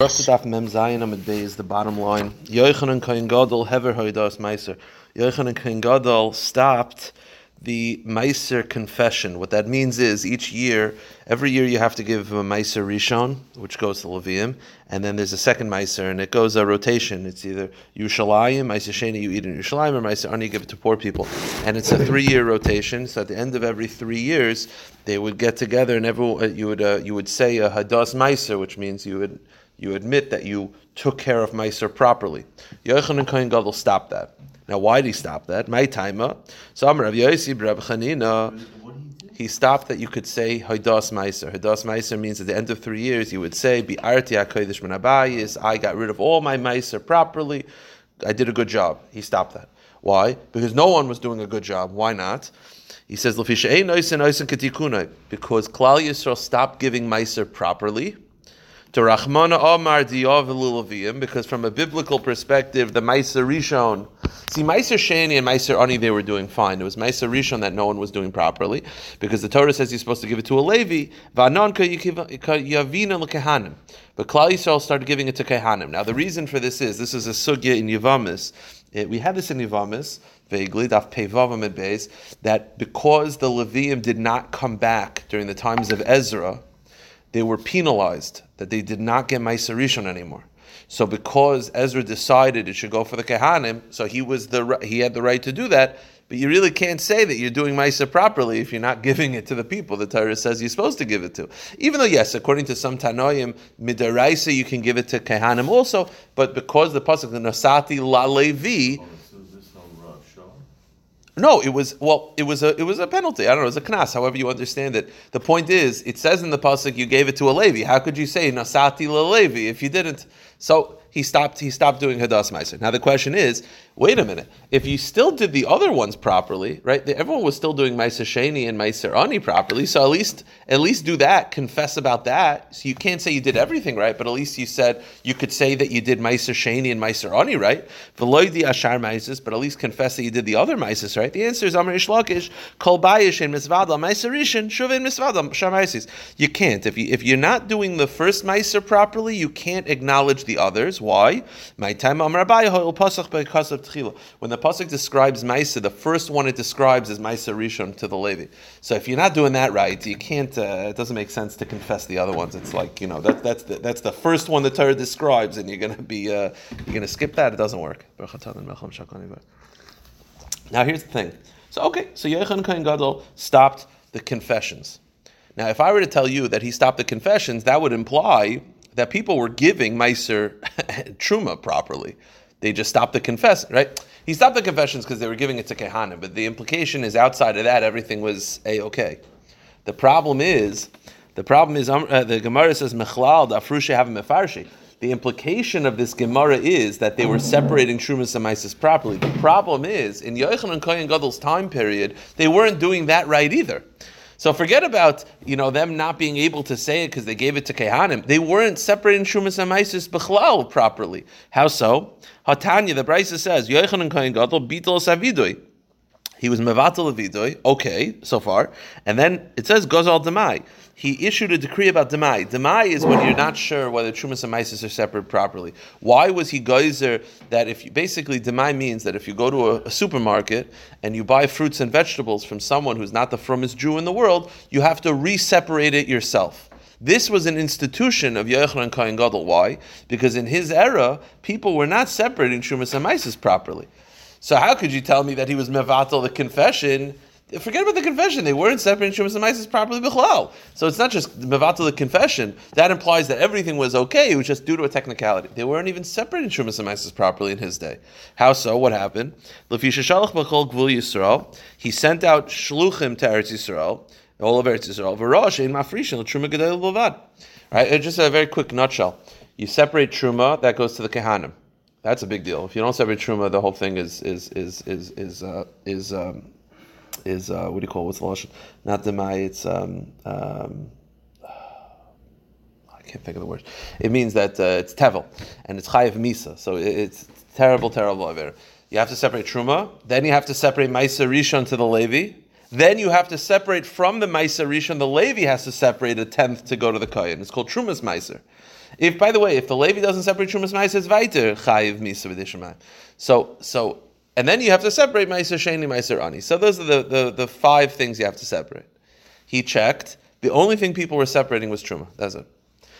Daf Mem Zayin Amid Bey is the bottom line. Yochanan Kohen Gadol Hever Hoidas Meiser. Yochanan Kohen Gadol stopped the Meiser confession. What that means is each year, every year you have to give a Meiser Rishon, which goes to Levium, and then there's a second Meiser, and it goes a rotation. It's either Yerushalayim, Meiser Sheni, you eat in Yerushalayim, or Meiser Ani, give it to poor people. And it's a three-year rotation, so at the end of every three years, they would get together and everyone, you would, uh, you would say a Hadas Meiser, which means you would you admit that you took care of Meiser properly. Yochanan Kohen Gadol stopped that. Now, why did he stop that? My timer. So Rav Chanina. He stopped that you could say Haidas Meiser. Haidas Meiser means at the end of three years you would say Bi Arti HaKodesh Abayis. I got rid of all my Meiser properly. I did a good job. He stopped that. Why? Because no one was doing a good job. Why not? He says lafisha noisen noisen katikuno because Klal Yisrael stopped giving Meiser properly to Rachmana Omar Diyav because from a biblical perspective, the Meiser Rishon, see Meiser Sheni and Meiser Ani they were doing fine. It was Meiser Rishon that no one was doing properly because the Torah says you're supposed to give it to a Levi. But Klal Yisrael started giving it to Kehanim. Now the reason for this is this is a sugya in Yavamis. Eh, we had this in Yavamis vaguely, that because the Levium did not come back during the times of Ezra, they were penalized that they did not get Meiser Rishon anymore. So because Ezra decided it should go for the Kehanim, so he was the he had the right to do that. But you really can't say that you're doing Maisa properly if you're not giving it to the people the Torah says you're supposed to give it to. Even though, yes, according to some Tanoim, Midaraisa, you can give it to Kehanim also, but because the Pasuk, the Nasati La Levi, no, it was well, it was a it was a penalty. I don't know, it was a knas. However you understand it. The point is, it says in the pasuk you gave it to a Levi. How could you say nasati Levi if you didn't? So he stopped he stopped doing hadas meiser. Now the question is, wait a minute, if you still did the other ones properly, right? Everyone was still doing meiser sheni and meiser ani properly, so at least at least do that, confess about that. So you can't say you did everything right, but at least you said you could say that you did meiser sheni and meiser ani right. Veloidi ashar meises, but at least confess that you did the other meises right. The answer is Amar Ishlakish kol bayish and misvada meiser rishon shuvin misvada shar. You can't if you if you're not doing the first meiser properly, you can't acknowledge the others. Why? My time When the pasuk describes Maisa, the first one it describes is Maisa Rishon to the Levi. So if you're not doing that right, you can't. Uh, it doesn't make sense to confess the other ones. It's like you know that, that's the, that's the first one the Torah describes, and you're to be uh, you're to skip that. It doesn't work. Now here's the thing. So okay, so Yechon Gadol stopped the confessions. Now, if I were to tell you that he stopped the confessions, that would imply that people were giving Meiser Truma properly. They just stopped the confession, right? He stopped the confessions because they were giving it to Kehanim, but the implication is outside of that, everything was a okay. The problem is, the problem is, um, uh, the Gemara says, Mechlal, Dafrushe have Mefarshi. The implication of this Gemara is that they were separating Trumas and Mises properly. The problem is, in Yochanan and Kohen Gadol's time period, they weren't doing that right either. So forget about you know them not being able to say it because they gave it to Kehanim. They weren't separating Shumas and Maisis Bechlal properly. How so? Hatanya, the Brisa says, Savidoi. He was mevatel avidoy. Okay, so far, and then it says gozal demai. He issued a decree about demai. Demai is when you're not sure whether trumas and mises are separate properly. Why was he geyser that if you basically demai means that if you go to a, a, supermarket and you buy fruits and vegetables from someone who's not the fromest Jew in the world, you have to re-separate it yourself. This was an institution of Yochanan Kohen Gadol. Why? Because in his era, people were not separating Shumas and Mises properly. So how could you tell me that he was mevatel the confession? Forget about the confession. They weren't separating Shumas and Mises properly bichlal. So it's not just mevatel the confession. That implies that everything was okay. It was just due to a technicality. They weren't even separating Shumas and Mises properly in his day. How so? What happened? He sent out shluchim to Eretz Yisrael, all of Eretz Yisrael. V'rosh ein mafrishin l'truma gedel b'vad. Right. Just a very quick nutshell. You separate truma that goes to the kehanim. That's a big deal. If you don't separate truma, the whole thing is is is is is uh, is um, is uh, what do you call it? what's the lashon? Not demai. It's um, um, I can't think of the word. It means that uh, it's tevel and it's chayiv misa. So it's terrible, terrible aver. You have to separate truma. Then you have to separate ma'isa rishon to the levi. Then you have to separate from the ma'isa rishon. The levi has to separate a tenth to go to the kohen. It's called trumas ma'isa. If, by the way, if the Levi doesn't separate Trumas Meiser, it's weiter Chayiv Misa B'Dishamayim. So, so, and then you have to separate Meiser Sheni, Meiser Ani. So those are the, the, the five things you have to separate. He checked. The only thing people were separating was Truma. That's it.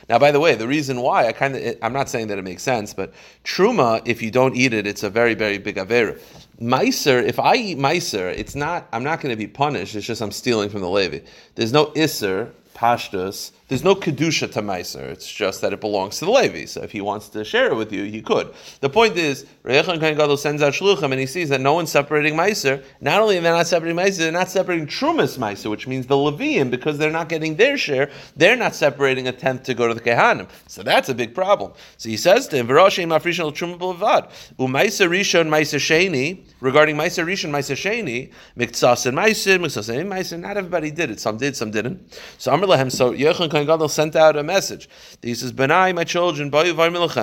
Now, by the way, the reason why I kind of I'm not saying that it makes sense, but truma, if you don't eat it, it's a very very big avera. Meiser, if I eat meiser, it's not I'm not going to be punished. It's just I'm stealing from the Levi. There's no isser pashtus there's no kedusha to Meiser. It's just that it belongs to the Levi. So if he wants to share it with you, he could. The point is, Reyechan Kohen Gadol sends out shluchim and he sees that no one's separating Meiser. Not only are they not separating Meiser, they're not separating Trumas Meiser, which means the Levium, because they're not getting their share, they're not separating a tenth to go to the Kehanim. So that's a big problem. So he says to him, V'roshem afrishon truma b'levad. U'meiser rishon meiser sheni, regarding meiser rishon meiser sheni, miktsas and meiser, miktsas and meiser, not everybody did it. Some did, some didn't. So Amr Lahem, so Yechon Kohen Gadol sent out a message. He says, "Benai, my children,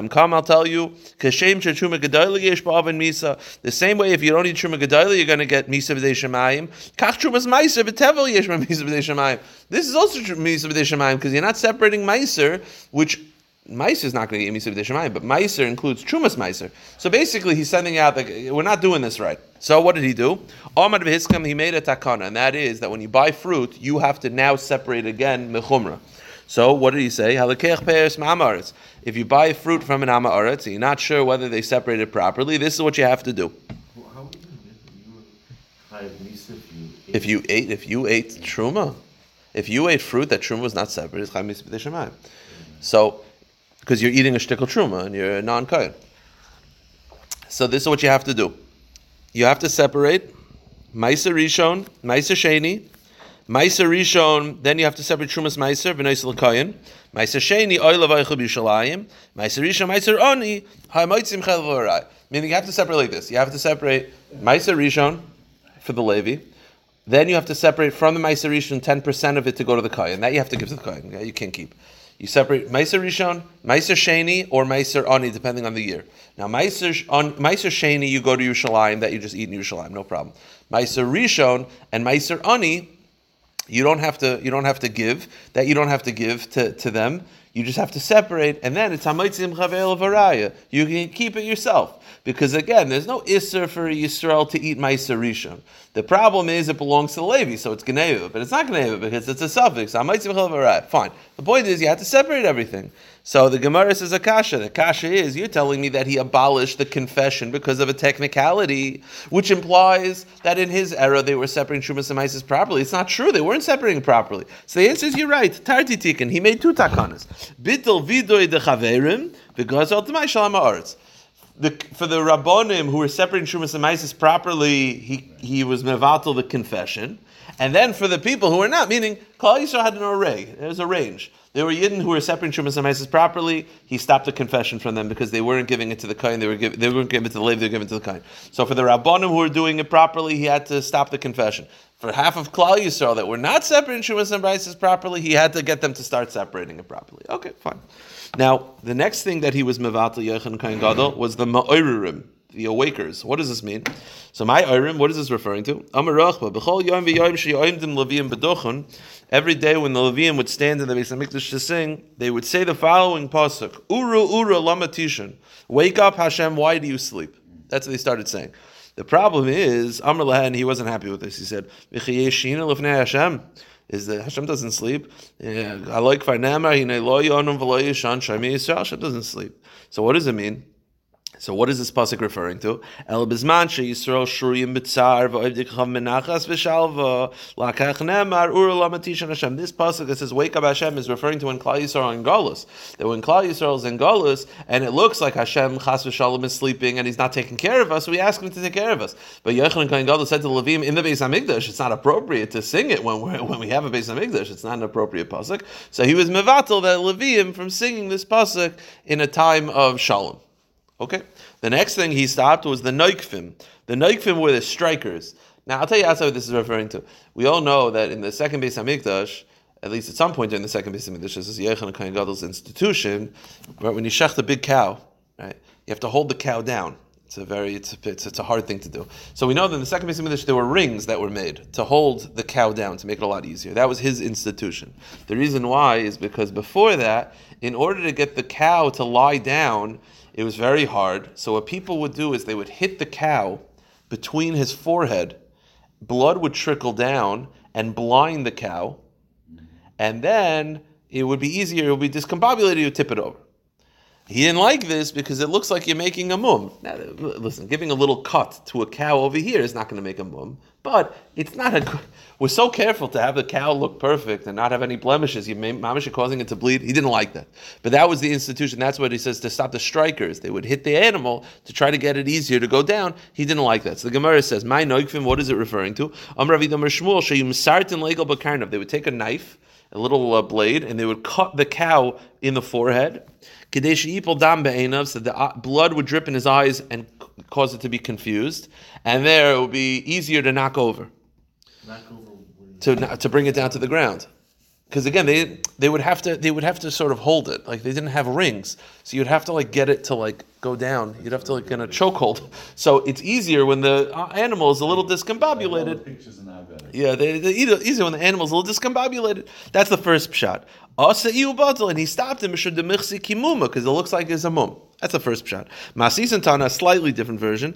come, I'll tell you. The same way, if you don't eat truma gedayla, you're going to get misa b'dei shemayim. Kach trumas meiser yesh misa shemayim. This is also misa b'dei shemayim because you're not separating meiser, which Meiser is not going to get Misa B'Deshamayim, but Meiser includes Trumas Meiser. So basically, he's sending out that we're not doing this right. So what did he do? Omar B'Hiskam, he made a takana, and that is that when you buy fruit, you have to now separate again mechumra. So what did he say? If you buy fruit from an amaretz and you're not sure whether they separated properly, this is what you have to do. If you ate, if you ate truma, if you ate fruit that truma was not separated, so because you're eating a shtickle truma and you're a non-kain. So this is what you have to do. You have to separate Maisa Rishon, Maisa Sheni, Maisa Rishon, then you have to separate Trumas Maiser, V'nois L'kayin, Maisa Sheni, Oil of Eichel B'Yishalayim, Maisa Rishon, Maiser Oni, Ha'moitzim Chel V'orai. Meaning you have to separate like this. You have to separate Maisa Rishon for the Levi, then you have to separate from the Maisa Rishon 10% of it to go to the Kayin. That you have to give to the. Okay? You can't keep. You separate Meiser Rishon, Meiser Sheni, or Meiser Ani, depending on the year. Now, Meiser, on, Meiser Sheni, you go to Yerushalayim, that you just eat in Yerushalayim, no problem. Meiser Rishon and Meiser Ani, you don't have to. You don't have to give that. You don't have to give to, to them. You just have to separate, and then it's hamitzim chavel. You can keep it yourself because again, there's no isser for Yisrael to eat ma'aser rishon. The problem is it belongs to the Levi, so it's geneva, but it's not geneva because it's a suffix. Hamitzim chavel varaya. Fine. The point is you have to separate everything. So the Gemara says a kasha. The kasha is you're telling me that he abolished the confession because of a technicality, which implies that in his era they were separating Shumas and Mises properly. It's not true. They weren't separating properly. So the answer is you're right. Tarti tikkun. He made two takanas. Bittel vidoy de chaverim because ultimai shalom haaretz. The, for the rabbonim who were separating Shumas and Mises properly, he, he was mevatel the confession. And then for the people who were not, meaning Klal Yisrael had an array, there was a range. There were Yidden who were separating Shumas and properly. He stopped the confession from them because they weren't giving it to the Kain. They were give, they weren't giving it to the Levi. They were giving it to the Kain. So for the Rabbanim who were doing it properly, he had to stop the confession. For half of Klal Yisrael that were not separating Shumas and properly, he had to get them to start separating it properly. Okay, fine. Now the next thing that he was mevatel Yechon Kain Gadol was the Ma'oririm the awakers. What does this mean? So my Irim, what is this referring to? Every day when the Levium would stand in the Beis Hamikdash to sing, they would say the following pasuk: Uru Uru Lamatishan. Wake up, Hashem. Why do you sleep? That's what they started saying. The problem is Amr Lahan, he wasn't happy with this. He said, Hashem is that Hashem doesn't sleep. I like Hashem doesn't sleep. So what does it mean? So what is this pasuk referring to? El bizman she Yisrael shuriyim b'tzar v'oivdikchav menachas v'shalva lakach nemar ur lamatishan Hashem. This pasuk that says wake up Hashem is referring to when Klal Yisrael in Galus. That when Klal Yisrael is in Galus and it looks like Hashem chas v'shalom is sleeping and He's not taking care of us, we ask Him to take care of us. But Yochanan Kohen Gadol said to Levim in the Beis Hamikdash, it's not appropriate to sing it when we when we have a Beis Hamikdash. It's not an appropriate pasuk. So he was mevatel that Levim from singing this pasuk in a time of shalom. Okay. The next thing he stopped was the Noikfim. The Noikfim were the strikers. Now I'll tell you also what this is referring to. We all know that in the second Beis Hamikdash, at least at some point during the second Beis Hamikdash, this is Yechon Kohen Gadol's institution, when you shech the big cow, right, you have to hold the cow down. It's a very it's a, it's, it's a hard thing to do. So we know that in the second Beis Hamikdash there were rings that were made to hold the cow down to make it a lot easier. That was his institution. The reason why is because before that, in order to get the cow to lie down, it was very hard. So what people would do is they would hit the cow between his forehead, blood would trickle down and blind the cow, and then it would be easier. It would be discombobulated. You tip it over. He didn't like this because it looks like you're making a mum. Now, listen, giving a little cut to a cow over here is not going to make a mum, but it's not a good. We're so careful to have the cow look perfect and not have any blemishes. You mamish causing it to bleed. He didn't like that, but that was the institution. That's what he says to stop the strikers. They would hit the animal to try to get it easier to go down. He didn't like that. So the Gemara says, "My noikvim." What is it referring to? They would take a knife, a little uh, blade, and they would cut the cow in the forehead so the uh, blood would drip in his eyes and cause it to be confused, and there it would be easier to knock over, knock over to to bring it down to the ground. Because again, they they would have to they would have to sort of hold it like they didn't have rings, so you'd have to like get it to like go down. You'd have to like in a chokehold. So it's easier when the uh, animal is a little discombobulated. Yeah, they, they easier when the animal is a little discombobulated. That's the first shot. And he stopped him because it looks like it's a mum. That's the first shot. Masis and Tana, a slightly different version.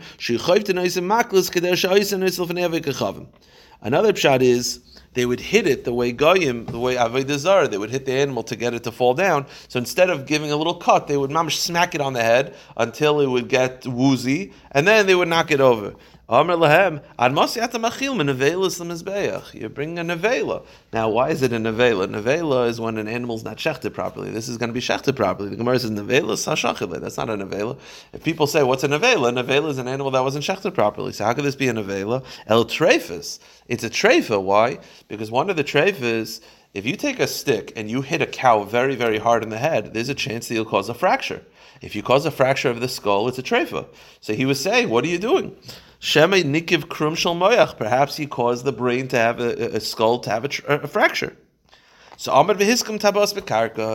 Another shot is they would hit it the way Goyim, the way Avodah they would hit the animal to get it to fall down. So instead of giving a little cut, they would mamish smack it on the head until it would get woozy, and then they would knock it over. You're bringing a nevela. Now, why is it a nevela? Nevela is when an animal's not shechted properly. This is going to be shechted properly. The Gemara says nevela sashachile. That's not a nevela. If people say, what's a nevela? Nevela is an animal that wasn't shechted properly. So how could this be a nevela? El trefus. It's a trefa. Why? Because one of the trefas, if you take a stick and you hit a cow very, very hard in the head, there's a chance that you'll cause a fracture. If you cause a fracture of the skull, it's a trefa. So he was saying, what are you doing? Sheme nikiv krum shel moyach. Perhaps he caused the brain to have a, a skull to have a, a fracture. So Amar v'hiskum.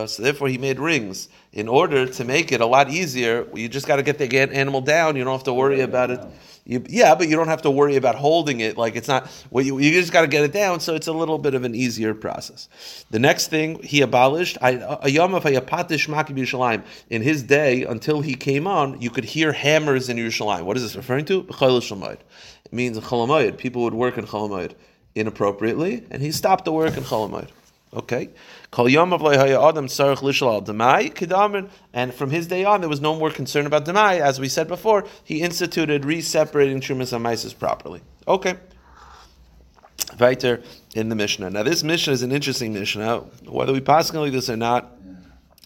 So therefore, he made rings in order to make it a lot easier. You just got to get the animal down. You don't have to worry about it. You, yeah, but you don't have to worry about holding it. Like it's not. Well, you, you just got to get it down. So it's a little bit of an easier process. The next thing he abolished. In his day, until he came on, you could hear hammers in Yerushalayim. What is this referring to? It means cholamayid. People would work in cholamayid inappropriately, and he stopped the work in cholamayid. Okay. And from his day on, there was no more concern about demai. As we said before, he instituted re-separating trumas and maises properly. Okay. Weiter in the Mishnah. Now, this Mishnah is an interesting Mishnah. Whether we possibly this or not,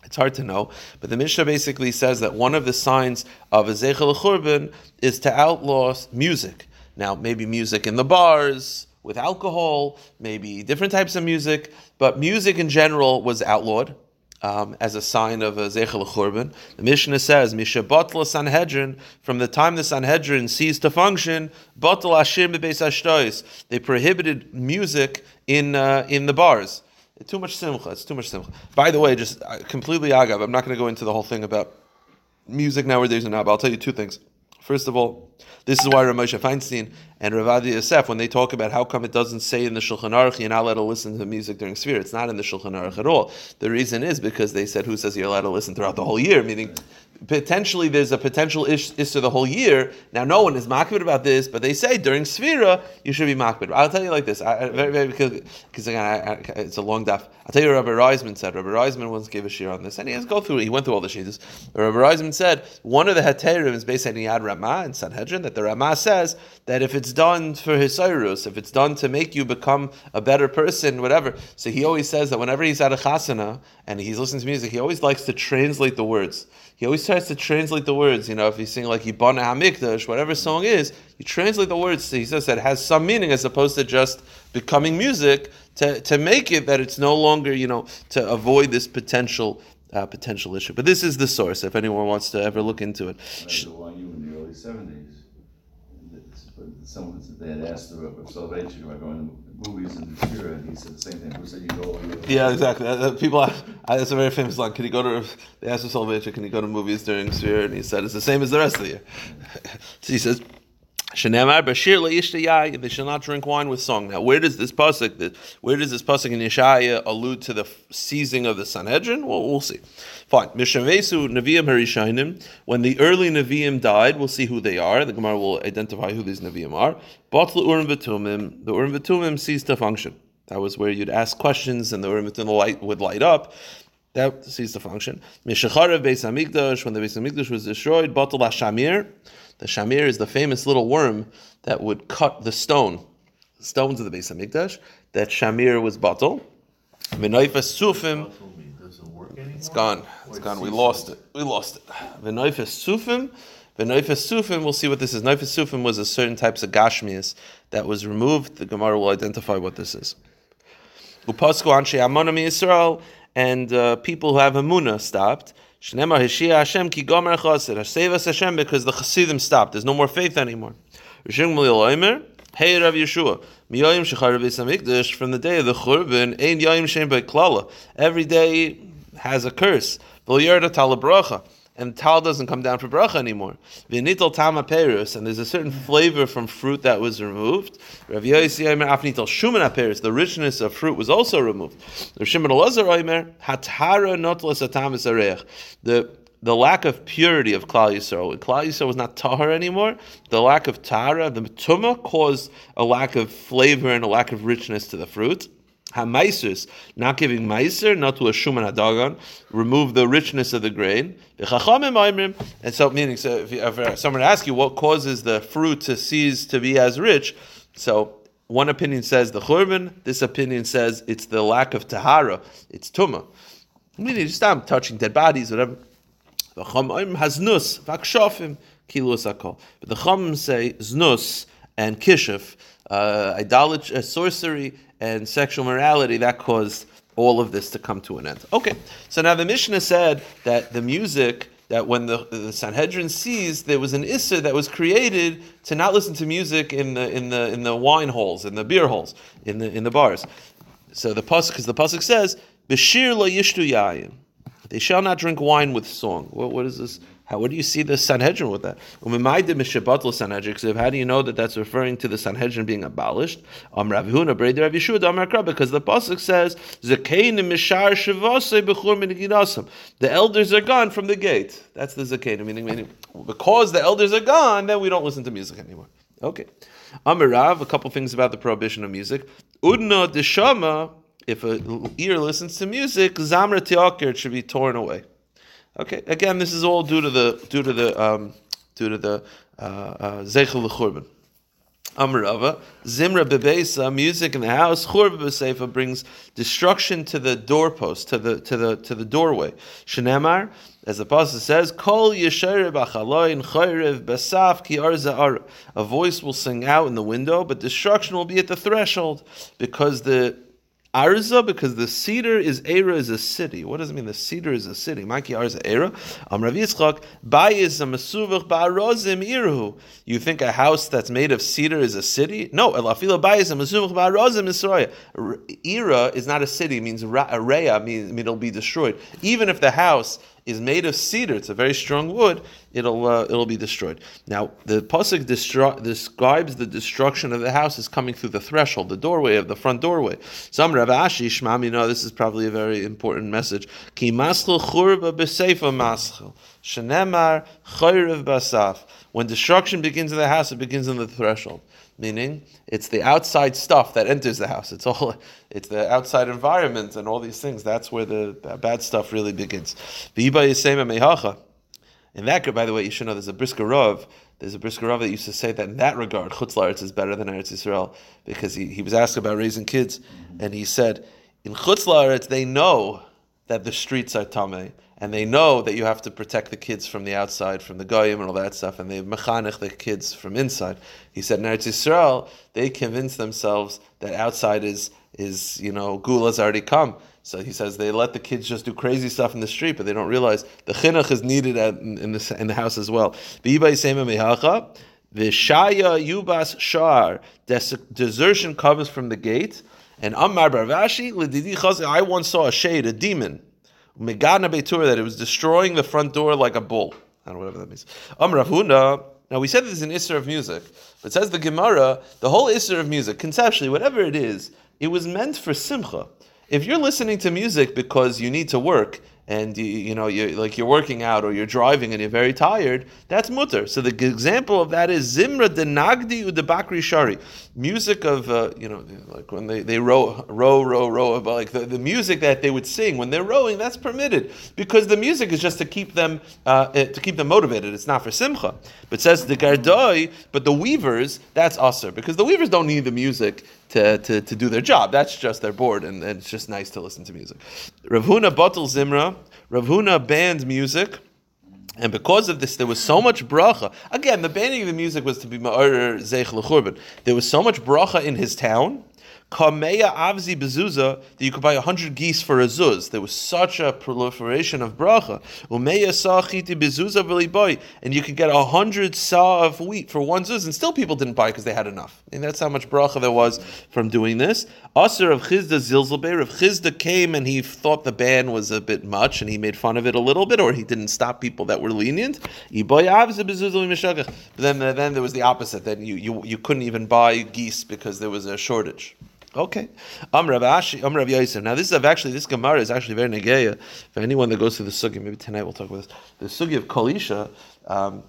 it's hard to know. But the Mishnah basically says that one of the signs of a Zechel is to outlaw music. Now, maybe music in the bars, with alcohol, maybe different types of music, but music in general was outlawed. Um, as a sign of a Zechel Churban. The Mishnah says, Misha Batla Sanhedrin, from the time the Sanhedrin ceased to function, Batla Ashim Beis They prohibited music in uh, in the bars. Too much simcha. It's too much simcha. By the way, just uh, completely agav. I'm not going to go into the whole thing about music nowadays and now, but I'll tell you two things. First of all, this is why Ramosha Feinstein and Rav Ovadia Yosef, when they talk about how come it doesn't say in the Shulchan Aruch you're not allowed to listen to music during Sphira, it's not in the Shulchan Aruch at all. The reason is because they said who says you're allowed to listen throughout the whole year, meaning potentially there's a potential ish, to the whole year. Now, no one is makbid about this, but they say during Sphira you should be makbid. I'll tell you like this, I, very, very, because, because again, I, it's a long daf. I'll tell you what Rabbi Reisman said. Rabbi Reisman once gave a shir on this, and he has go through. He went through all the shitas. Rabbi Reisman said one of the heterim is based on Yad Ramah in Sanhedrin that the Ramah says that if it's done for his sairus, if it's done to make you become a better person, whatever. So he always says that whenever he's at a chasana and he's listening to music, he always likes to translate the words he always tries to translate the words. You know, if he's singing like Yibana Hamikdash, whatever song is, you translate the words. He says that has some meaning as opposed to just becoming music to, to make it that it's no longer, you know, to avoid this potential uh, potential issue. But this is the source. If anyone wants to ever look into it. That's the one you in the early seventies. Someone said they had asked the Rabbi Soloveitchik about going to movies in the Shira, and he said the same thing. Who said you go? Yeah, exactly. Uh, uh, people, ask, uh, it's a very famous line. Can you go to? They asked Soloveitchik, can you go to movies during Shira? And he said it's the same as the rest of the year. so he says. Shenemar Bashir They shall not drink wine with song. Now, where does this pasuk, where does this pasuk in Yeshaya allude to the seizing of the Sanhedrin? Well, we'll see. Fine. Mishavesu Nevi'im Harishainim. When the early Nevi'im died, we'll see who they are. The Gemara will identify who these Nevi'im are. Batla Urim V'tumim. The Urim V'tumim ceased to function. That was where you'd ask questions and the Urim V'tumim light would light up. That ceased to function. Mishacharev Beis. When the Beis Hamikdash was destroyed, Batal Shamir. The shamir is the famous little worm that would cut the stone, stones of the Beis Hamikdash. That shamir was batal. V'noifas sufim. It's gone. It's gone. We lost it. We lost it. V'noifas sufim. Sufim. We'll see what this is. Noifas sufim was a certain types of gashmias that was removed. The Gemara will identify what this is. Upasku anshe amonim Yisrael and uh, people who have amuna stopped. Shnema Hishia Hashem ki gomer chaser. Save us Hashem because the Chassidim stopped. There's no more faith anymore. Rishim Mulil Oimer. Hey Rav Yeshua, Miyoyim Shechar Beis Hamikdash from the day of the Churban, Ein Yoyim Shem Klala. Every day has a curse. V'lo Yerda Talabracha and tal doesn't come down for bracha anymore. V'nital tama perus, and there's a certain flavor from fruit that was removed. Rav Yosi afnital shuman perus, the richness of fruit was also removed. Rav Shimon Elazar Omer hatara notlas atamis areich. The the lack of purity of Klal Yisrael. Klal Yisrael was not tahar anymore. The lack of tahara, the tuma, caused a lack of flavor and a lack of richness to the fruit. Hamaisus, not giving meiser, not to a shuman adagon, remove the richness of the grain. And so, meaning, so if, if someone asks you what causes the fruit to cease to be as rich, so one opinion says the churban, this opinion says it's the lack of tahara, it's tuma. Meaning, just stop touching dead bodies, whatever. But the chum say znus and kishif, uh, idolatry, uh, sorcery, and sexual morality, that caused all of this to come to an end. Okay, so now the Mishnah said that the music that when the, the Sanhedrin seized, there was an issa that was created to not listen to music in the in the in the wine halls, in the beer halls, in the in the bars. So the pasuk, because the pasuk says, "Bashir lo yishtu yayin," they shall not drink wine with song. What, what is this? How, do you see the Sanhedrin with that? How do you know that that's referring to the Sanhedrin being abolished? Because the pasuk says, "The elders are gone from the gate." That's the zakein, meaning, meaning because the elders are gone, then we don't listen to music anymore. Okay, Amirav. A couple things about the prohibition of music. Udna deshama. If a ear listens to music, zamra tiakir, should be torn away. Okay, again, this is all due to the due to the um, due to the uh, uh, zeichel uh, l'churban. Amarava zimra bebesa music in the house churba brings destruction to the doorpost to the to the to the doorway. Shenemar, as the pasuk says, kol yesher b'chaloin chayrev basaf ki A voice will sing out in the window, but destruction will be at the threshold because the Arza, because the cedar is Era is a city. What does it mean? The cedar is a city. Maki Arza Era. Am Rav Yitzchak, Bayis a Mesuvach Ba'arozim Irhu. You think a house that's made of cedar is a city? No, Elafila Bayis Mesuvach Ba'arozim Israel. Era is not a city, it means Area, means it'll be destroyed. Even if the house is made of cedar, it's a very strong wood, it'll uh, it'll be destroyed. Now the pasuk destru- describes the destruction of the house as coming through the threshold, the doorway of the front doorway. Some Rav Ashi Shmam, you know, this is probably a very important message. Ki basaf. When destruction begins in the house, it begins in the threshold meaning it's the outside stuff that enters the house. It's all it's the outside environment and all these things. That's where the, the bad stuff really begins. In that, group, by the way, you should know there's a brisker rov. There's a brisker rov that used to say that in that regard, Chutz La'aretz is better than Eretz Yisrael because he, he was asked about raising kids, and he said in Chutz La'aretz they know that the streets are tamei and they know that you have to protect the kids from the outside, from the goyim and all that stuff, and they mechanech the kids from inside. He said in Eretz Yisrael, they convince themselves that outside is is you know gula's already come. So he says they let the kids just do crazy stuff in the street, but they don't realize the chinuch is needed at, in, in, the in the house as well. The shaya Yubas Shar, desertion covers from the gate. And Ammar Barvashi, I once saw a shade, a demon, Megana Beitur, that it was destroying the front door like a bull. I don't know whatever that means. Amr Huna, now we said this is an Isser of music, but says the Gemara, the whole Isser of music, conceptually, whatever it is, it was meant for Simcha. If you're listening to music because you need to work, and you, you know you're like you're working out or you're driving and you're very tired, that's mutter. So the example of that is zimra de nagdi u de bakri shari, music of uh, you know like when they, they row row row row but like the, the music that they would sing when they're rowing that's permitted because the music is just to keep them uh, eh, to keep them motivated. It's not for simcha. But says the gardoi, but the weavers that's usher because the weavers don't need the music to, to, to do their job. That's just they're bored and, and it's just nice to listen to music. Ravuna Batal Zimra, Ravuna banned music. And because of this, there was so much bracha. Again, the banning of the music was to be ma'or zeich l'churban. There was so much bracha in his town Kameya Avzi Bezuza, that you could buy a hundred geese for a zuz. There was such a proliferation of bracha. Umeya Sachiti Bezuza boy, and you could get a hundred saw of wheat for one zuz, and still people didn't buy because they had enough. And that's how much bracha there was from doing this. Aser of Chizda Zilzelbeir, if Chizda came and he thought the ban was a bit much and he made fun of it a little bit, or he didn't stop people that were lenient, but then, then there was the opposite. Then you, you, you couldn't even buy geese because there was a shortage. Okay. Um Rav Ashi, um Rav. Now this is actually this Gemara is actually very negeya for anyone that goes through the sugi. Maybe tonight we'll talk about this. The sugi of Kol Isha. Um,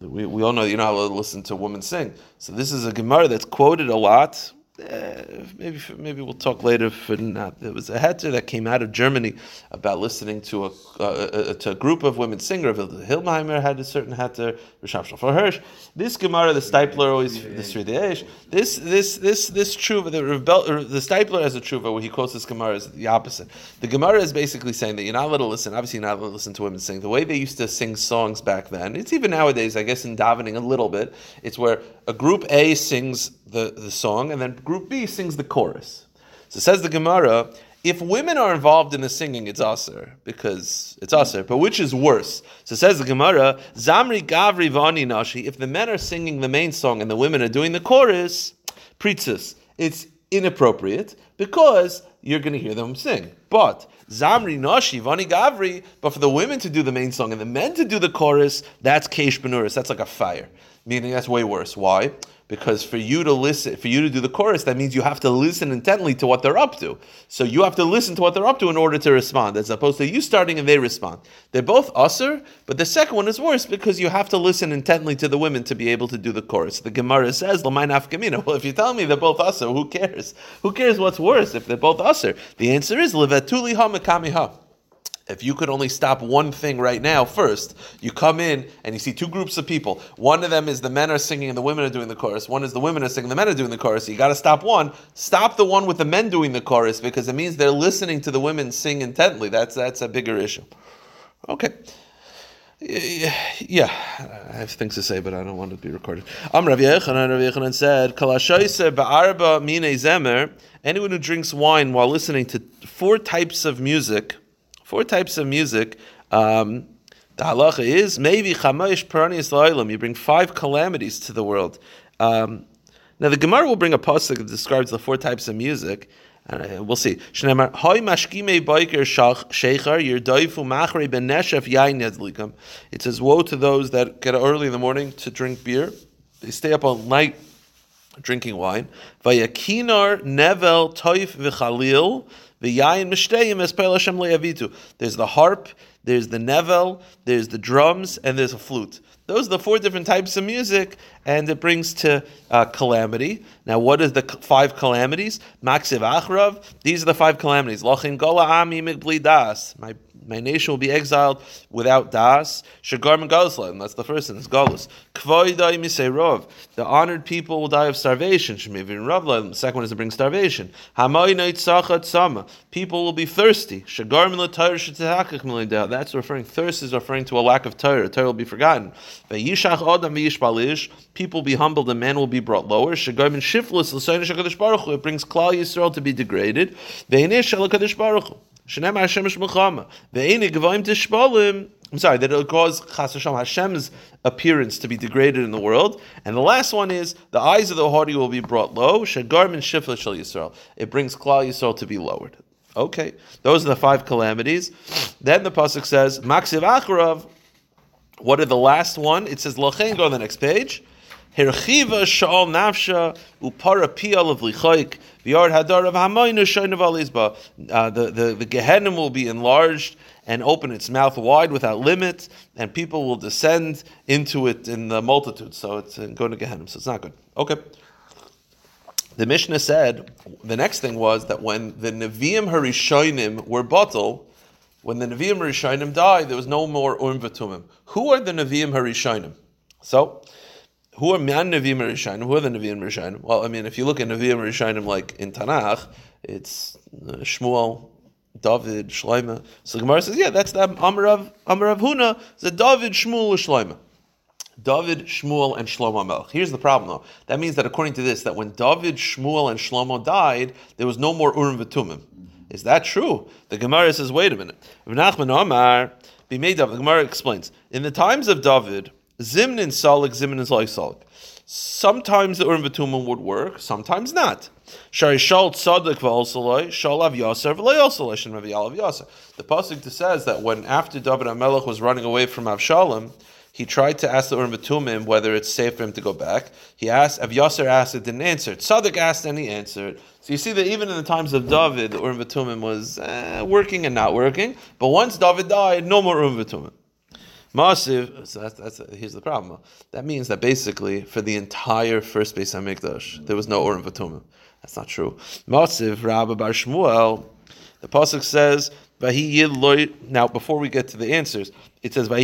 we, we all know you're not allowed to listen to a woman sing. So this is a Gemara that's quoted a lot uh, maybe maybe we'll talk later. For not, there was a heter that came out of Germany about listening to a, uh, to a group of women singers. Hildesheimer had a certain heter. Rishab for Hirsch. This Gemara, the Steipler always the Seridei Eish. This this this this tshuva, the rebel, the Steipler has a tshuva where he quotes this Gemara is the opposite. The Gemara is basically saying that you're not allowed to listen. Obviously, you're not allowed to listen to women sing. The way they used to sing songs back then, it's even nowadays. I guess in davening a little bit. It's where a group A sings the, the song, and then group B sings the chorus. So says the Gemara, if women are involved in the singing, it's aser because it's aser. But which is worse? So says the Gemara, Zamri Gavri Vani Nashi. If the men are singing the main song and the women are doing the chorus, pritzis, it's inappropriate because you're going to hear them sing. But Zamri Nashi Vani Gavri, but for the women to do the main song and the men to do the chorus, that's Keish Benuris. That's like a fire. Meaning that's way worse. Why? Because for you to listen, for you to do the chorus, that means you have to listen intently to what they're up to. So you have to listen to what they're up to in order to respond, as opposed to you starting and they respond. They're both usher, but the second one is worse because you have to listen intently to the women to be able to do the chorus. The Gemara says, Well, if you tell me they're both usher, who cares? Who cares what's worse if they're both usher? The answer is, Levetuli ha if you could only stop one thing right now, first, you come in and you see two groups of people. One of them is the men are singing and the women are doing the chorus. One is the women are singing, the men are doing the chorus. You got to stop one. Stop the one with the men doing the chorus because it means they're listening to the women sing intently. That's that's a bigger issue. Okay. Yeah, I have things to say, but I don't want to be recorded. Am Rav Yechanan, Rav Yechanan said, ba'arba mine zemer, anyone who drinks wine while listening to four types of music, four types of music. Um, the halacha is maybe chamayish paranias la'ilam. You bring five calamities to the world. Um, now the Gemara will bring a pasuk that describes the four types of music. Uh, we'll see. Yadlikam. It says, "Woe to those that get early in the morning to drink beer. They stay up all night drinking wine. Nevel toif the yayin mishteyim es Hashem le'avitu. There's the harp, there's the nevel, there's the drums, and there's a flute. Those are the four different types of music, and it brings to uh, calamity. Now, what is the five calamities? Maksiv achrav. These are the five calamities. Lochin gola ami das. My my nation will be exiled without das. Shagar and that's the first sentence. Galus. Kvoidai Miserov. The honored people will die of starvation. Shemivin ravla. The second one is to bring starvation. Hamoinait sachat sama. People will be thirsty. Shagar That's referring. Thirst is referring to a lack of Torah. Torah will be forgotten. Vayishach adam vayishbalish. People will be humbled and man will be brought lower. Shagar min shiflus It brings Klal Yisrael to be degraded. Veinish Baruch Shenem Hashem Shmulchama. Ve'eni Gvoim Tishpolim I'm sorry, that it'll cause Chas Hashem, Hashem's appearance to be degraded in the world. And the last one is the eyes of the haughty will be brought low. Shagar min shifla shel Yisrael. It brings Klal Yisrael to be lowered. Okay, those are the five calamities. Then the pasuk says, Maksiv Acharav. What are the last one? It says, Lachain, go on the next page. Herchiva sha'al nafsha upara piyal of lichoik v'yard hadar of hamaynu shoynav alizba. Uh, The the will be enlarged and open its mouth wide without limit, and people will descend into it in the multitude. So it's uh, going to Gehenim. So it's not good. Okay. The Mishnah said the next thing was that when the Nevi'im Harishonim were bottle, when the Nevi'im Harishonim died, there was no more Urim V'tumim. Who are the Nevi'im Harishonim? So, who are Man Nevi'im Harishonim? Who are the Nevi'im Harishonim? Well, I mean, if you look at Nevi'im Harishonim like in Tanakh, it's uh, Shmuel, David, Shloime. So Gemara says, yeah, that's the Amarav Amarav Huna, the David, Shmuel, Shloime. David, Shmuel, and Shlomo Melech. Here's the problem, though. That means that according to this, that when David, Shmuel, and Shlomo died, there was no more Urim V'tumim. Is that true? The Gemara says, wait a minute. David, the Gemara explains, in the times of David, Zimnin Salik, Zimnin. Sometimes the Urim V'tumim would work, sometimes not. Shari Shal Tzadik V'Olsaloi, Shal Av Yasser V'Loi Olsaloi, Shem Rav Yalav Yasser. The Pasuk says that when after David HaMelech was running away from Avshalom, he tried to ask the Urim V'tumim whether it's safe for him to go back. He asked, Av Yasser asked, it didn't answer. Tzaddik asked, and he answered. So you see that even in the times of David, the Urim V'tumim was eh, working and not working. But once David died, no more Urim V'tumim. Masiv, so that's, that's here's the problem. That means that basically for the entire first Beis Hamikdash, there was no Urim V'tumim. That's not true. Masiv, Rabbi Bar Shmuel, the pasuk says. Now, before we get to the answers, it says. The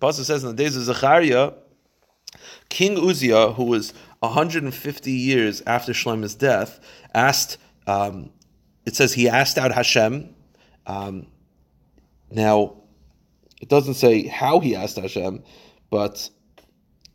pasuk says, in the days of Zechariah, King Uzziah, who was 150 years after Shlomo's death, asked. Um, it says he asked out Hashem. Um, now, it doesn't say how he asked Hashem, but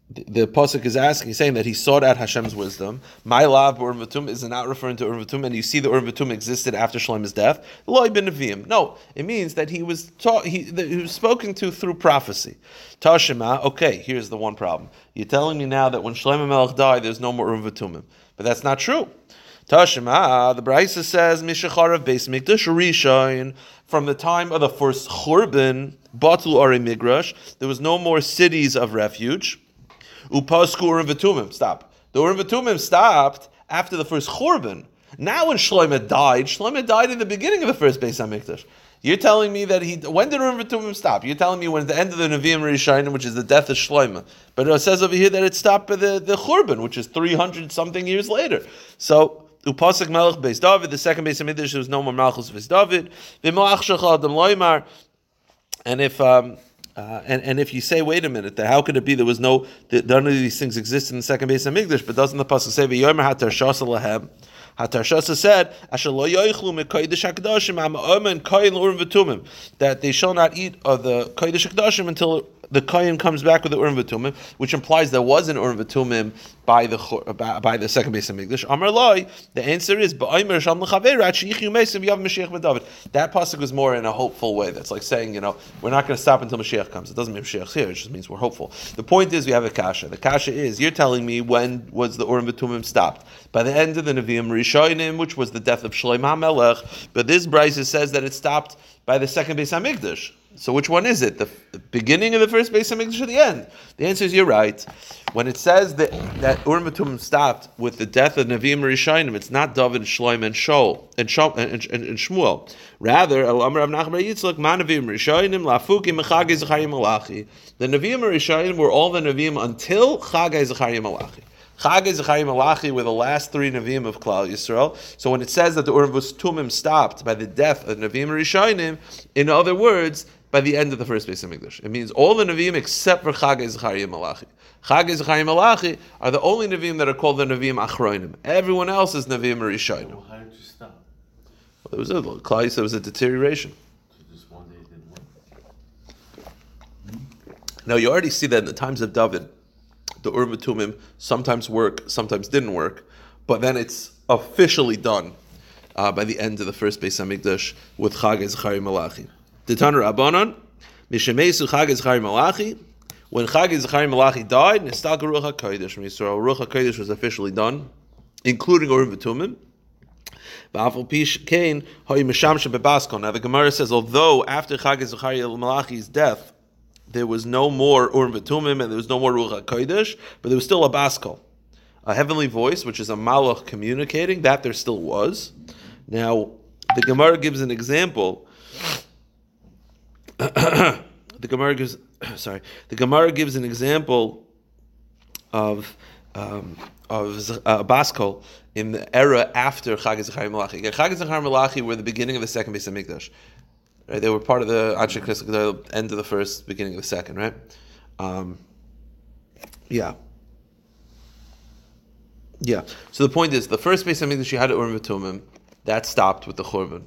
the, the pasuk is asking, saying that he sought out Hashem's wisdom. My love, Urim V'tum, is not referring to Urim V'tum, and you see the Urim V'tum existed after Shlomo's death. Loi ben. No, it means that he was taught, he, he was spoken to through prophecy. Tashima. Okay, here's the one problem. You're telling me now that when Shlomo Melech died, there's no more Urim V'tumim, but that's not true. Tashima, the Brisa says, Mishachar of Beis Mikdash Rishon, from the time of the first Churban, Batul Ari Migrash, there was no more cities of refuge. Upasku Urim V'tumim, stop. The Urim V'tumim stopped after the first Churban. Now when Shlomo died, Shlomo died in the beginning of the first Beis HaMikdash. You're telling me that he when did Urim V'tumim stop? You're telling me when the end of the Nevi'im Rishayim, which is the death of Shlomo. But it says over here that it stopped by the, the Churban, which is 300 something years later. So Upasik Melech Beis David, the second Beis Hamikdash, there was no more Malchus Beis David. V'moach Shachal Adam Loimar. And if um, uh, and, and if you say, wait a minute, how could it be there was no that none of these things exist in the second Beis Hamikdash, but doesn't the pasuk say v'yomer hatar shasa lahem? Hatar shasa said asher lo yoichlu mekodesh hakdashim am omen koyin urim v'tumim that they shall not eat of the kodesh hakdashim until the koyin comes back with the urim v'tumim, which implies there was an urim v'tumim by the by, by the second Beis Hamikdash. Amar loy, the answer is. That pasuk was more in a hopeful way. That's like saying, you know, we're not going to stop until Mashiach comes. It doesn't mean Mashiach's here. It just means we're hopeful. The point is, we have a kasha. The kasha is, you're telling me when was the urim v'tumim stopped? By the end of the Nevi'im Rishonim, which was the death of Shlomo HaMelech. But this brisa says that it stopped by the second Beis Hamikdash. So which one is it? The, the beginning of the first Beis Hamikdash or the end? The answer is you're right. When it says that that Urim V'tumim stopped with the death of Nevi'im Rishonim, it's not David, Shloim, and Shol and, Shol, and, and, and Shmuel. Rather, El Amar of Nachman Yitzchak, Ma Rishonim, Lafuki, Mechagi, Zechariah, Malachi. The Nevi'im Rishonim were all the Nevi'im until Chagai, Zechariah, Malachi. Chagai, Zechariah, Malachi were the last three Nevi'im of Klal Yisrael. So when it says that the Urim Tumim stopped by the death of Nevi'im Rishonim, in other words, by the end of the first Beis Hamikdash. It means all the Nevi'im except for Chagai, Zechariah, Malachi. Chagai, Zechariah, Malachi are the only Nevi'im that are called the Nevi'im Achroinim. Everyone else is Nevi'im Rishonim. Well, how did you stop? Well, there was a Klal Yisrael was a deterioration. So just one day it didn't work. Now you already see that in the times of David, the Urim Tumim sometimes work, sometimes didn't work, but then it's officially done uh, by the end of the first Beis Hamikdash with Chag Zechari Malachi. The Tanur Rabbanon, Mishemesu Chag Zechari Malachi. When Chag Zechari Malachi died, Nistal Ruach HaKodesh from Yisrael, Ruach HaKodesh was officially done, including Urim V'Tumim. Now the Gemara says, although after Chag Zechari Malachi's death, there was no more Urim V'Tumim and there was no more Ruach HaKodesh, but there was still a Baskol a heavenly voice, which is a malach communicating, that there still was. Now, the Gemara gives an example. the Gemara gives, sorry, the Gemara gives an example of um, of uh, Baskol in the era after Chag Zechari Malachi. Chag Zechari Malachi were the beginning of the second Beis Hamikdash. Right? They were part of the Anshe end of the first, beginning of the second, right? Um, yeah. Yeah. So the point is, the first Beis Hamikdash she had at Urim V'Tumim, that stopped with the Churban.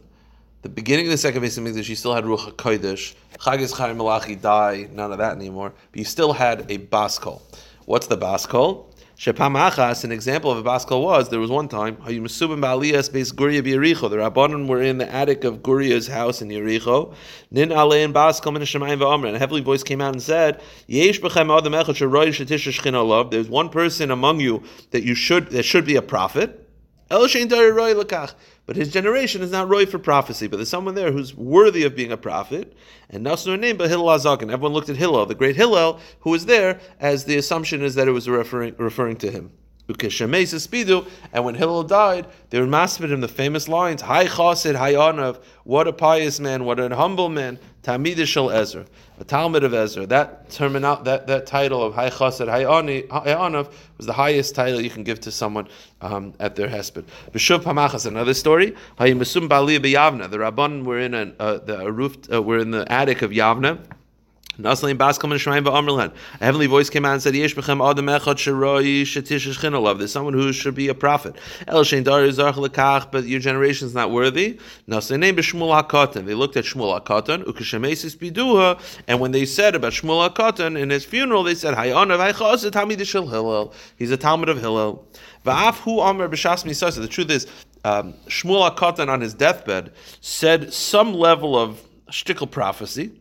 The beginning of the second Beis Hamikdash, you still had Ruach HaKodesh. Chag Zechari Malachi die, none of that anymore. But you still had a Baskol. What's the Baskol? Shepam Achas, an example of a Baskol was, there was one time, Hayu Mesubim Ba'aliyas Beis Guria. The Rabbanon were in the attic of Guria's house in Yericho. Nin Alein Baskol Min Shemayim V'Omer. And a heavenly voice came out and said, Yesh B'chem Adam Echad Sheroy Shetish Shechin Olav. There's one person among you that you should, that should be a prophet. El Shein Roy. But his generation is not Roy for prophecy, but there's someone there who's worthy of being a prophet. And Nasr name, but Hillel Azakin. Everyone looked at Hillel, the great Hillel, who was there, as the assumption is that it was referring, referring to him. And when Hillel died, they were maspid him the famous lines, Hi Chasid, Hi Anav, what a pious man, what an humble man, Talmid Shel Ezra, a Talmud of Ezra. That that, that title of Hi Chasid, Hi Anav was the highest title you can give to someone um, at their hesped. B'shuv Pamachas, another story. Mesum Bali B'Yavna. The Rabban were in uh, the a roof, uh, were in the attic of Yavna. Naslim Baskom and Shemaim Va'amrlan. A heavenly voice came out and said, Yesh Bechem Adam Echad Sheroi Shetish Chinolav. There's someone who should be a prophet. El Shein Dar Zarch Lekach, but your generation is not worthy. Naslim name B'Shmuel HaKatan. They looked at Shmuel HaKatan, Ukeshemesis Biduha, and when they said about Shmuel HaKatan in his funeral, they said, Hayonav Haychos Talmid Shel Hillel. He's a Talmud of Hillel. Va'af Hu Amr B'Shas Misasa. The truth is, um, Shmuel HaKatan on his deathbed said some level of shtickle prophecy.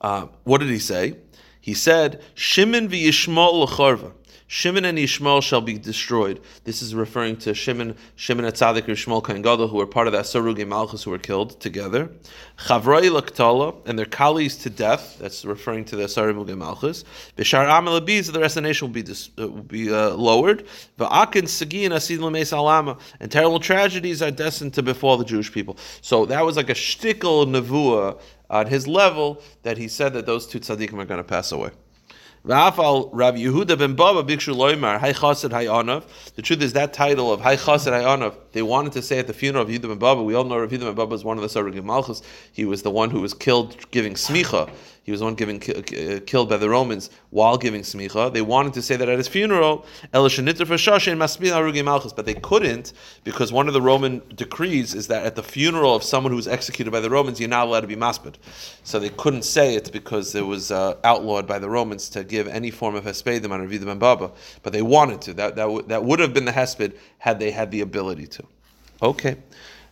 Uh, what did he say? He said, Shimon l'charva. Shimon and Yishmael shall be destroyed. This is referring to Shimon, Shimon and Tzadik and Yishmael Kohen who were part of that Sarugi Malchus who were killed together. Chavroi l'ktala, and their colleagues to death. That's referring to the Sarugi Malchus. Bishar Amal Abiz, the rest of the nation will be dis, uh, will be uh, lowered. Va'akin Sagin Asid Lameis Alama, and terrible tragedies are destined to befall the Jewish people. So that was like a shtickle nevuah on his level that he said that those two tzaddikim are going to pass away. The truth is that title of Hay Chassid Hay Anav. They wanted to say at the funeral of Yehuda ben Baba. We all know Rav Yehuda ben Baba is one of the Sarugim Malchus. He was the one who was killed giving smicha. He was the one giving, killed by the Romans while giving smicha. They wanted to say that at his funeral, but they couldn't because one of the Roman decrees is that at the funeral of someone who was executed by the Romans, you're not allowed to be maspid. So they couldn't say it because it was uh, outlawed by the Romans to give any form of hespedim on Rav ben Baba. But they wanted to. That, that, w- that would have been the hesped had they had the ability to. Okay.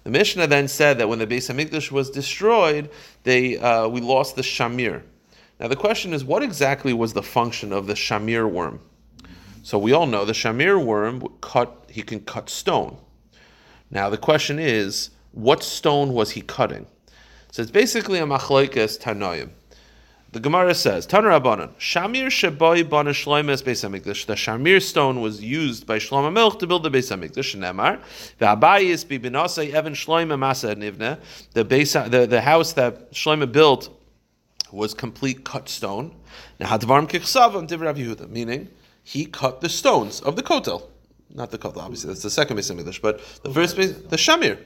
The Mishnah then said that when the Beis Hamikdash was destroyed, they uh, we lost the shamir. Now the question is, what exactly was the function of the shamir worm? So we all know the shamir worm cut. He can cut stone. Now the question is, what stone was he cutting? So it's basically a machlokes tanoim. The Gemara says, Tanar Abanan, Shamir Shabai Bana Shloimes Beis Hamikdash. The Shamir stone was used by Shlomo Melch to build the Beis Hamikdash. Nemar, V'abayis Bi Binasei Evan Shloime Masa Nivne. The base, the the house that Shlomo built was complete cut stone. Now Hadvarim Kichsavam Div Rav Yehuda, meaning he cut the stones of the kotel, not the kotel. Obviously, that's the second Beis Hamikdash, but the first base, the Shamir,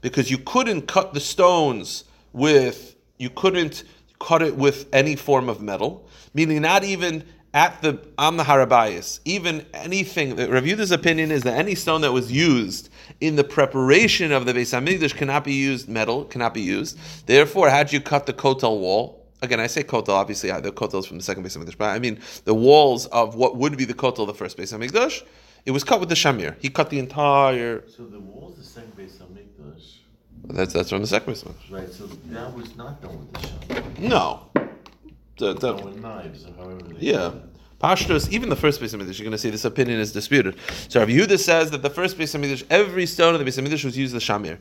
because you couldn't cut the stones with you couldn't cut it with any form of metal, meaning not even at the on the harabayas, even anything. Rav Yehuda's opinion is that any stone that was used in the preparation of the Beis Hamikdash cannot be used. Metal cannot be used. Therefore, had you cut the kotel wall? Again, I say kotel. Obviously, the kotel is from the second Beis Hamikdash, but I mean the walls of what would be the kotel the first base Beis Hamikdash. It was cut with the shamir. He cut the entire. So the walls, the second base of That's that's from the second Hamikdash. right? So that was not done with the shot. No. The, the, Done with knives or however. They Yeah. Pashtos, even the first Beis Hamikdash, you're going to see this opinion is disputed. So Rav Yehuda says that the first Beis Hamikdash, every stone of the Beis Hamikdash was used as shamir.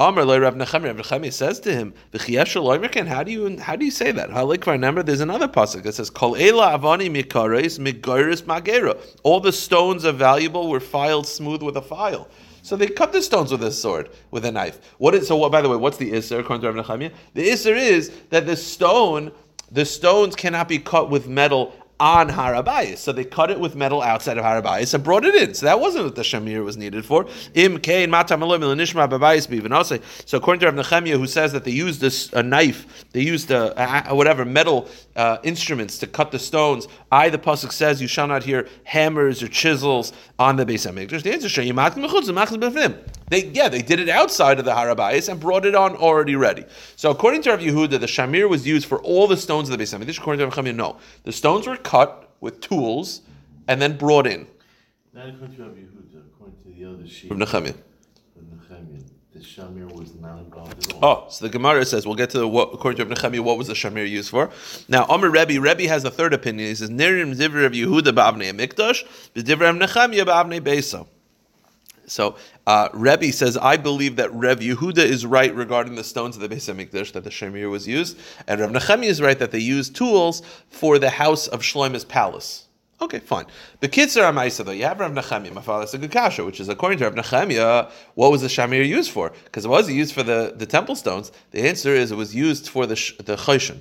Amr loy Rav Nechemi, Rav Nechemi says to him, "V'chiyesha loymerken." How do you how do you say that? Halikvar remember, there's another pasuk that says, "Kol ela avani mikares migoris magera." All the stones are valuable were filed smooth with a file. So they cut the stones with a sword, with a knife. What is so? What, by the way, what's the iser according to Rav Nechemiah? The iser is that the stone, the stones cannot be cut with metal on Harabayas. So they cut it with metal outside of Harabayas and brought it in. So that wasn't what the Shamir was needed for. So according to Rav Nechemiah, who says that they used this a knife, they used a, a- whatever metal uh, instruments to cut the stones. I, the pasuk says, you shall not hear hammers or chisels on the Beis Hamikdash. The answer is "Shei yimatim mechutz v'machzim b'fnim." They yeah, they did it outside of the Harabayas and brought it on already ready. So according to Rav Yehuda, the Shamir was used for all the stones of the Beis Hamikdash. According to Rav Nechemiah, no, the stones were cut with tools and then brought in. Not according to Rabbi Yehuda, according to the other sheet. Rav Nechemiah. Of Nehemiah, the Shamir was not involved at all. Oh, so the Gemara says we'll get to the, what, according to Rav Nechemiah, what was the shamir used for? Now, Amr Rebbe, Rebbe has a third opinion. He says Nirim Divr of Yehuda ba'avnei Mikdash, Divr Rav Nechemiah ba'avnei Beso. So uh, Rebbe says, I believe that Rev Yehuda is right regarding the stones of the Beis Hamikdash that the shamir was used, and Rav Nechemiah is right that they used tools for the house of Shloimeh's palace. Okay, fine. The kids are Amaisa though. You have Rav Nechemiah, my father, a good kasha, which is according to Rav Nechemiah, what was the shamir used for? Because it wasn't used for the, the temple stones. The answer is it was used for the the choshen.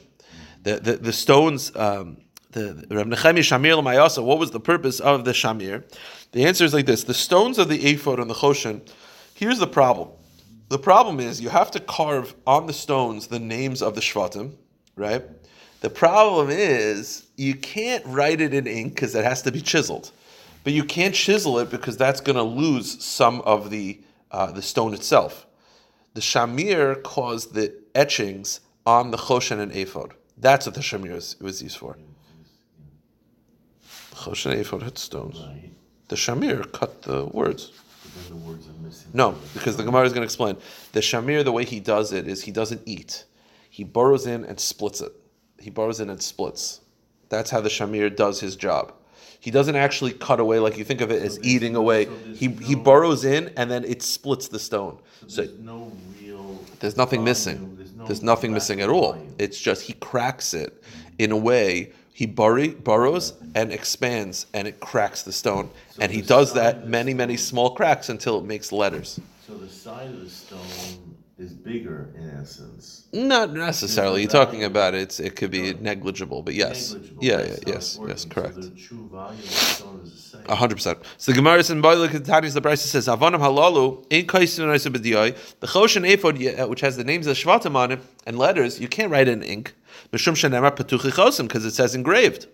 The, the, the stones, um, the, Rav Nechemiah Shamir Lamayasa, what was the purpose of the Shamir? The answer is like this the stones of the ephod and the choshen, here's the problem. The problem is you have to carve on the stones the names of the Shvatim, right? The problem is you can't write it in ink because it has to be chiseled, but you can't chisel it because that's going to lose some of the uh, the stone itself. The shamir caused the etchings on the choshen and ephod. That's what the shamir was, was used for. Choshen and ephod had stones. The shamir cut the words. The words. No, because the Gemara is going to explain. The shamir, the way he does it is he doesn't eat. He burrows in and splits it. He burrows in and splits. That's how the shamir does his job. He doesn't actually cut away like you think of it as eating away. so there's He he no- burrows in and then it splits the stone. So So there's no real. there's nothing volume, missing. no There's nothing missing at all. volume. It's just he cracks it in a way. He burry, burrows and expands, and it cracks the stone. So and he does that many, many small cracks until it makes letters. So the side of the stone is bigger in essence. Not necessarily. You're talking about it. It's, it could be negligible, but yes, Negligible, yeah, yeah, yes, yes, correct. the true volume of the stone is the same. A hundred percent. So the Gemara is in Boilik Tanis the Brisa says Avanam halalu in kaisin and b'diyai the choshen ephod which has the names of Shvatim on it and letters you can't write in ink mishum shenemar patuchi chosim because it says engraved.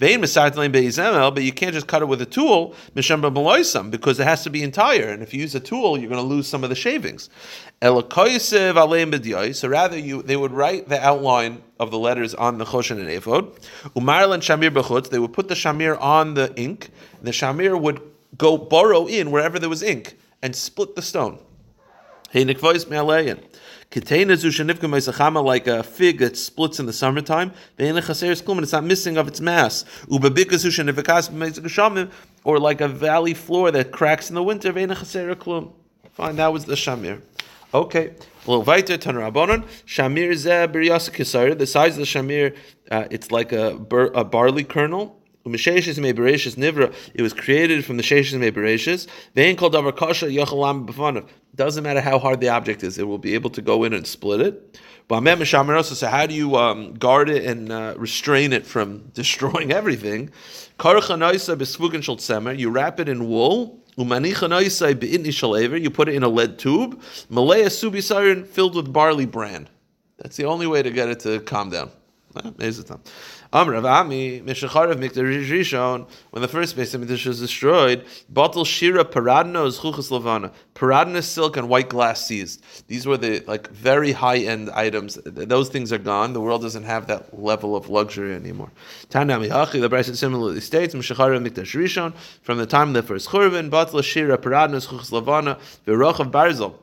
But you can't just cut it with a tool, because it has to be entire. And if you use a tool, you're going to lose some of the shavings. So rather, you they would write the outline of the letters on the choshen and ephod. Umarlan shamir. They would put the shamir on the ink. And the shamir would go burrow in wherever there was ink and split the stone. Hey, nikvois me'alein. Container zu shenivka meisachama like a fig that splits in the summertime. It's not missing of its mass. Ubabika zu shenivikas meisachashamim, or like a valley floor that cracks in the winter. Fine, that was the shamir. Okay. Little weiter, Tanrabonon. Shamir zeh biryasa kisar. The size of the shamir, uh, it's like a, bur- a barley kernel. Nivra. It was created from the sheshes mebereshis. Vein called davar kasha yachalam b'fanav. Doesn't matter how hard the object is, it will be able to go in and split it. So how do you um, guard it and uh, restrain it from destroying everything? You wrap it in wool. You put it in a lead tube. Malaya filled with barley bran. That's the only way to get it to calm down. Mezid tam. Amr Rav Ami, Mishacharav Mikdash Rishon, when the first base of Mikdash was destroyed, Batal Shira Paradno is Chuchas Lavana. Paradna silk and white glass seized. These were the like very high end items. Those things are gone. The world doesn't have that level of luxury anymore. Tanami Hachi, the Brisa similarly states, Mishacharav Mikdash Rishon, from the time of the first Churban, Batal Shira Paradno is Chuchas Lavana, V'rochav Barzel.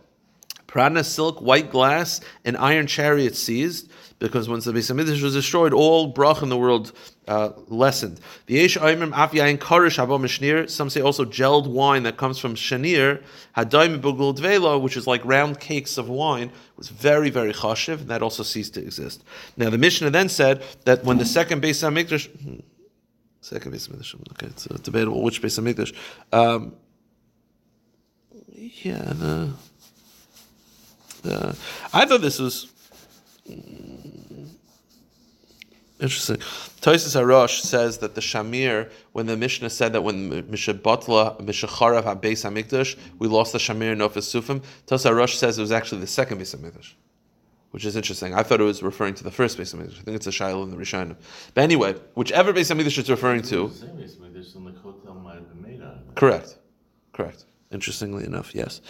Prana silk, white glass, and iron chariot seized, because once the Beis Hamikdash was destroyed, all brach in the world uh, lessened. The Yesh Oimrim Af Yain Karish some say also gelled wine that comes from Shanir, Hadayim Bugul which is like round cakes of wine, was very, very chashiv, and that also ceased to exist. Now the Mishnah then said that when the second Beis Hamikdash, hmm, second Beis Hamikdash, okay, it's uh, debatable which Beis Hamikdash, um, yeah, the, the, I thought this was mm, interesting. Tosis Harosh says that the Shamir, when the Mishnah said that when Mishabatla, Mishacharav HaBeis HaMikdash, we lost the Shamir in Nofis Sufim, Tosis Harosh says it was actually the second Beis HaMikdash. Which is interesting. I thought it was referring to the first Beis Hamikdash. I think it's a Shiloh in the Rishonim. But anyway, whichever Beis Hamikdash it's referring to, The same Beis Hamikdash in the Kotel might have been made out of it. Correct. Correct. Interestingly enough, yes.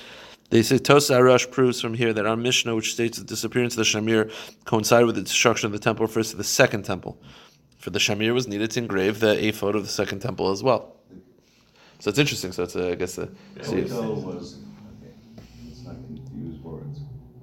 They say Tosa Arash proves from here that our Mishnah, which states the disappearance of the Shamir coincided with the destruction of the temple, refers to the second temple. For the Shamir was needed to engrave the ephod of the second temple as well. So it's interesting. So it's, uh, I guess, the. Kotel was, okay, let's not confuse words.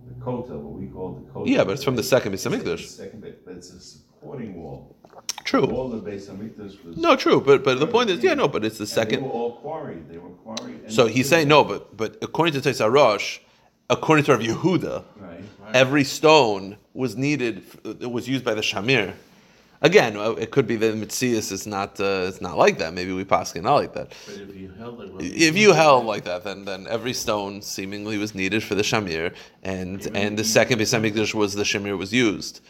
The kotel, what we call the kotel. Yeah, but it's from the second Beis It's the Hamikdash. Second, bit, but it's a supporting wall. True. All the Beis Hamikdash was. No, true. But but the point is, yeah, no, but it's the And they second. were all quarried, they were quarried. So he's saying no, but but according to Tosa Arash, according to Rav Yehuda, Right. every stone was needed. It was used by the shamir. Again, uh, it could be that Mitzias is not. Uh, it's not like that. Maybe we pass not like that. But if you held like what If you held like that, then then every stone seemingly was needed for the shamir, and and the second Beis was the shamir was used.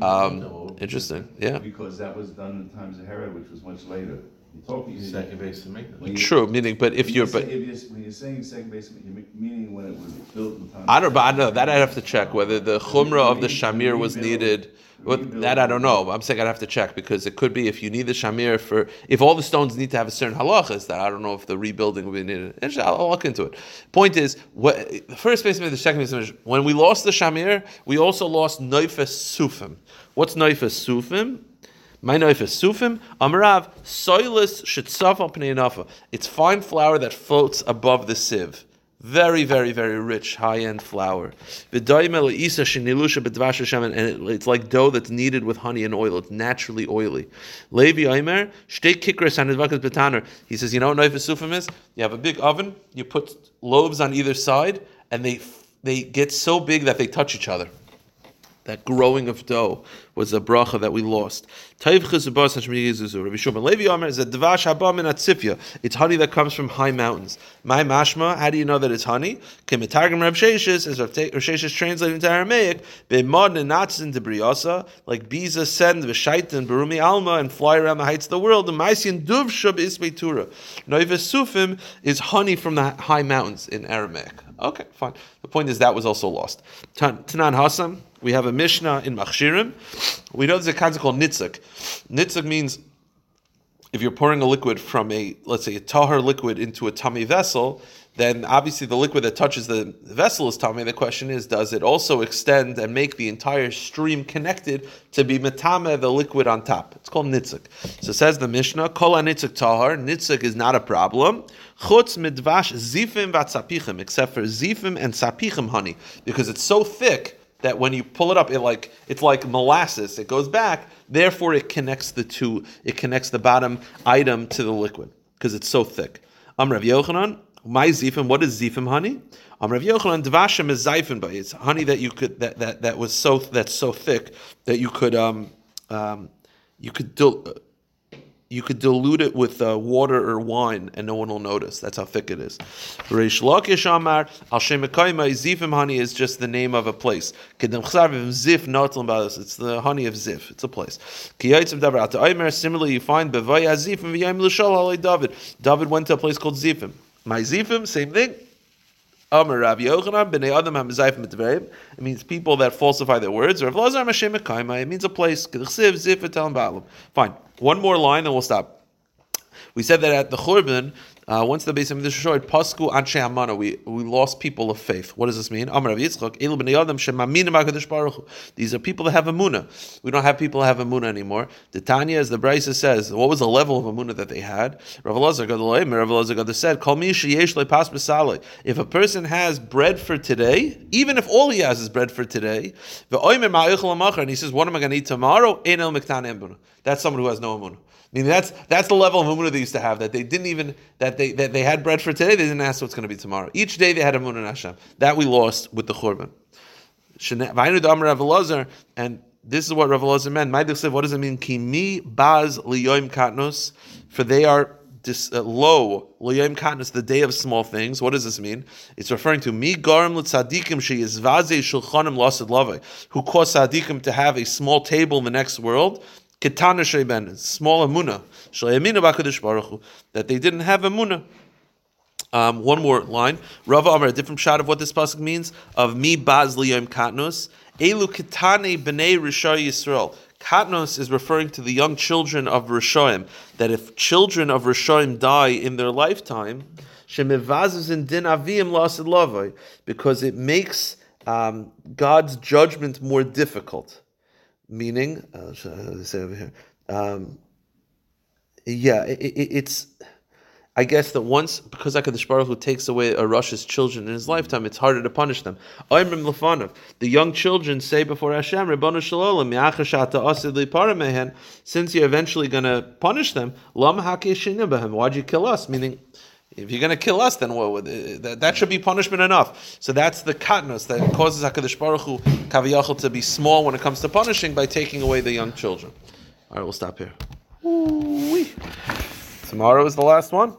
Um, window, interesting. Yeah. Because that was done in the times of Herod, which was much later. You talk, you. second Beis Hamikdash. True. Meaning, but if you're but. If you're, when you're saying second basement, meaning when it was built in time. I don't, but I don't know that I'd have to check whether the chumrah of the shamir was needed. What, that I don't know. I'm saying I'd have to check because it could be if you need the shamir for if all the stones need to have a certain halachas that I don't know if the rebuilding will be needed. I'll, I'll look into it. Point is, what, the first basement, the second basement. When we lost the shamir, we also lost noifes sufim. What's noifes sufim? My noifes sufim. Amrav soilus shitzafa pnei It's fine flour that floats above the sieve. Very, very, very rich, high-end flour. And it's like dough that's kneaded with honey and oil. It's naturally oily. Levi betaner. He says, you know what sufim is? You have a big oven, you put loaves on either side, and they they get so big that they touch each other. That growing of dough was a bracha that we lost. It's honey that comes from high mountains. My mashma, how do you know that it's honey? Kemitargim Sheshes, as Rav translated into Aramaic, like bees ascend v'shaitan barumi alma and fly around the heights of the world. The maisian is honey from the high mountains in Aramaic. Okay, fine. The point is that was also lost. Tan- Tanan Hassam, we have a Mishnah in Machshirim. We know there's a concept called nitzuk. Nitzuk means if you're pouring a liquid from a, let's say, a tahar liquid into a tummy vessel, then obviously the liquid that touches the vessel is tummy. The question is, does it also extend and make the entire stream connected to be metame the liquid on top? It's called nitzuk. So says the Mishnah, kol nitzuk tahar. Nitzuk is not a problem. Chutz midvash zifim vatzapichim, except for zifim and sapichim honey, because it's so thick that when you pull it up, it like it's like molasses. It goes back. Therefore, it connects the two. It connects the bottom item to the liquid because it's so thick. I'm Rav Yochanan. My zifim. What is zifim honey? I'm Rav Yochanan. Devashim is zifim by. It's honey that you could that that that was so that's so thick that you could um um you could do you could dilute it with uh, water or wine and no one will notice. That's how thick it is. Reish Lakish Amar, Al Zifim honey is just the name of a place. Zif it's the honey of Zif, it's a place. Similarly you find Bevaya Zifim David. David went to a place called Zifim. My Zifim, same thing. Amar Rav Yochanan b'nei Adam hamizayif. It means people that falsify their words. Or Rav Lazar Mashem It means a place. Fine. One more line, then we'll stop. We said that at the Churban, uh, once the base of the destroyed, Pasku Anshe Amana, we we lost people of faith. What does this mean? Amar Yitzchak. These are people that have Amuna. We don't have people that have Amuna anymore. The Tanya, as the Brisa says, what was the level of Amuna that they had? Rav Elazar Gadol said. If a person has bread for today, even if all he has is bread for today, and he says, what am I going to eat tomorrow? That's someone who has no Amuna. I mean, that's that's the level of emunah they used to have. That they didn't even that they that they had bread for today. They didn't ask what's going to be tomorrow. Each day they had emunah in Hashem. That we lost with the churban. And this is what Rav Elazar meant. What does it mean? Kimi baz katnos. For they are dis, uh, low liyoim katnos, the day of small things. What does this mean? It's referring to mi garim l'tzadikim sheyizvaze shulchanim lasid lavai, who caused tzadikim to have a small table in the next world Ketana Sheben, small Amuna, Shayamina Bakadosh Baruch Hu, that they didn't have Amuna. Um, one more line. Rava Amar, a different shot of what this pasuk means of mi baz liyom katnos. Elu ketane b'nei Rishai Yisrael. Katnos is referring to the young children of Rishoim. That if children of Rishoim die in their lifetime, shemivazes in din avim lasid because it makes um, God's judgment more difficult meaning, uh, say over here? Um, yeah, it, it, it's. I guess that once because Hakadosh Baruch Hu takes away a Rush's children in his lifetime, it's harder to punish them. The young children say before Hashem, shalom since you're eventually going to punish them, why'd you kill us? Meaning, if you're going to kill us, then what, uh, that, that should be punishment enough. So that's the katnus that causes Hakadosh Baruch Hu kaviyachol to be small when it comes to punishing by taking away the young children. All right, we'll stop here. Ooh-wee. Tomorrow is the last one.